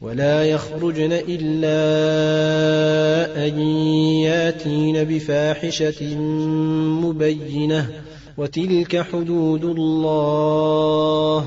ولا يخرجن إلا أن ياتين بفاحشة مبينة وتلك حدود الله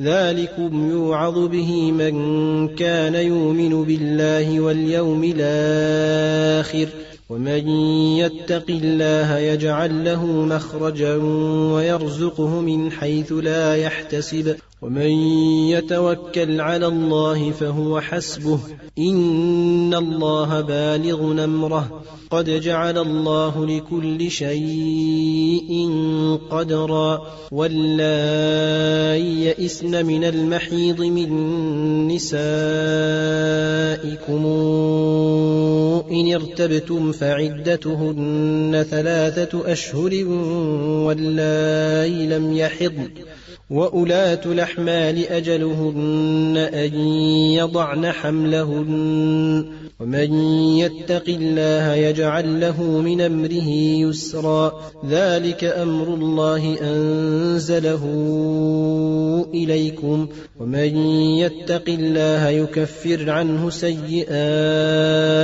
ذلكم يوعظ به من كان يؤمن بالله واليوم الآخر ومن يتق الله يجعل له مخرجا ويرزقه من حيث لا يحتسب. ومن يتوكل على الله فهو حسبه. إن الله بالغ أمره. قد جعل الله لكل شيء قدرا. واللائي يئسن من المحيض من نسائكم. إن ارتبتم فعدتهن ثلاثة أشهر واللائي لم يحضن وأولاة الأحمال أجلهن أن يضعن حملهن ومن يتق الله يجعل له من أمره يسرا. ذلك أمر الله أنزله إليكم ومن يتق الله يكفر عنه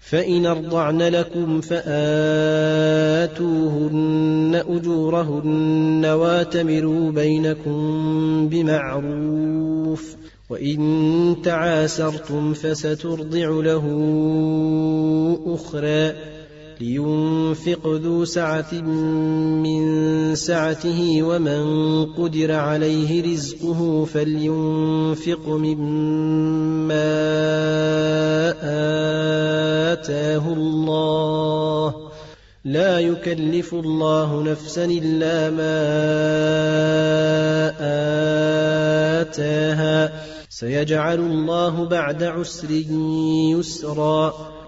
فإن أرضعن لكم فآتوهن أجورهن واتمروا بينكم بمعروف وإن تعاسرتم فسترضع له أخرى لينفق ذو سعة من سعته ومن قدر عليه رزقه فلينفق مما لا يكلف الله نفسا إلا ما آتاها. سيجعل الله بعد عسر يسرا.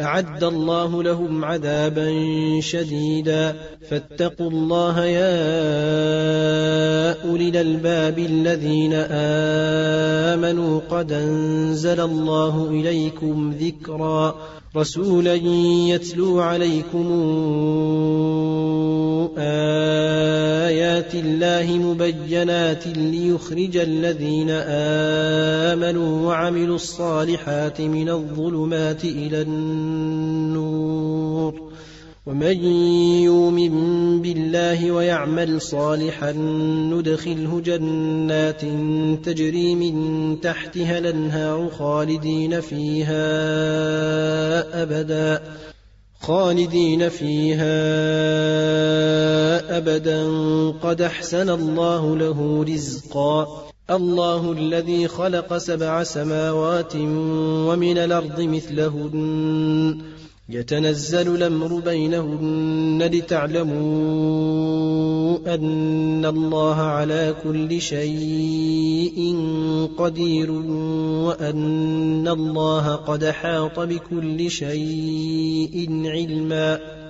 أعد الله لهم عذابا شديدا. فاتقوا الله يا أولي الألباب الذين آمنوا. قد أنزل الله إليكم ذكرا. رسولا يتلو عليكم آيات الله مبينات ليخرج الذين آمنوا وعملوا الصالحات من الظلمات إلى النور. ومن يؤمن بالله ويعمل صالحا ندخله جنات تجري من تحتها الأنهار خالدين فيها أبدا. خالدين فيها أبدا. قد أحسن الله له رزقا. الله الذي خلق سبع سماوات ومن الأرض مثلهن. يتنزل الأمر بينهن لتعلموا أن الله على كل شيء قدير وأن الله قد حاط بكل شيء علما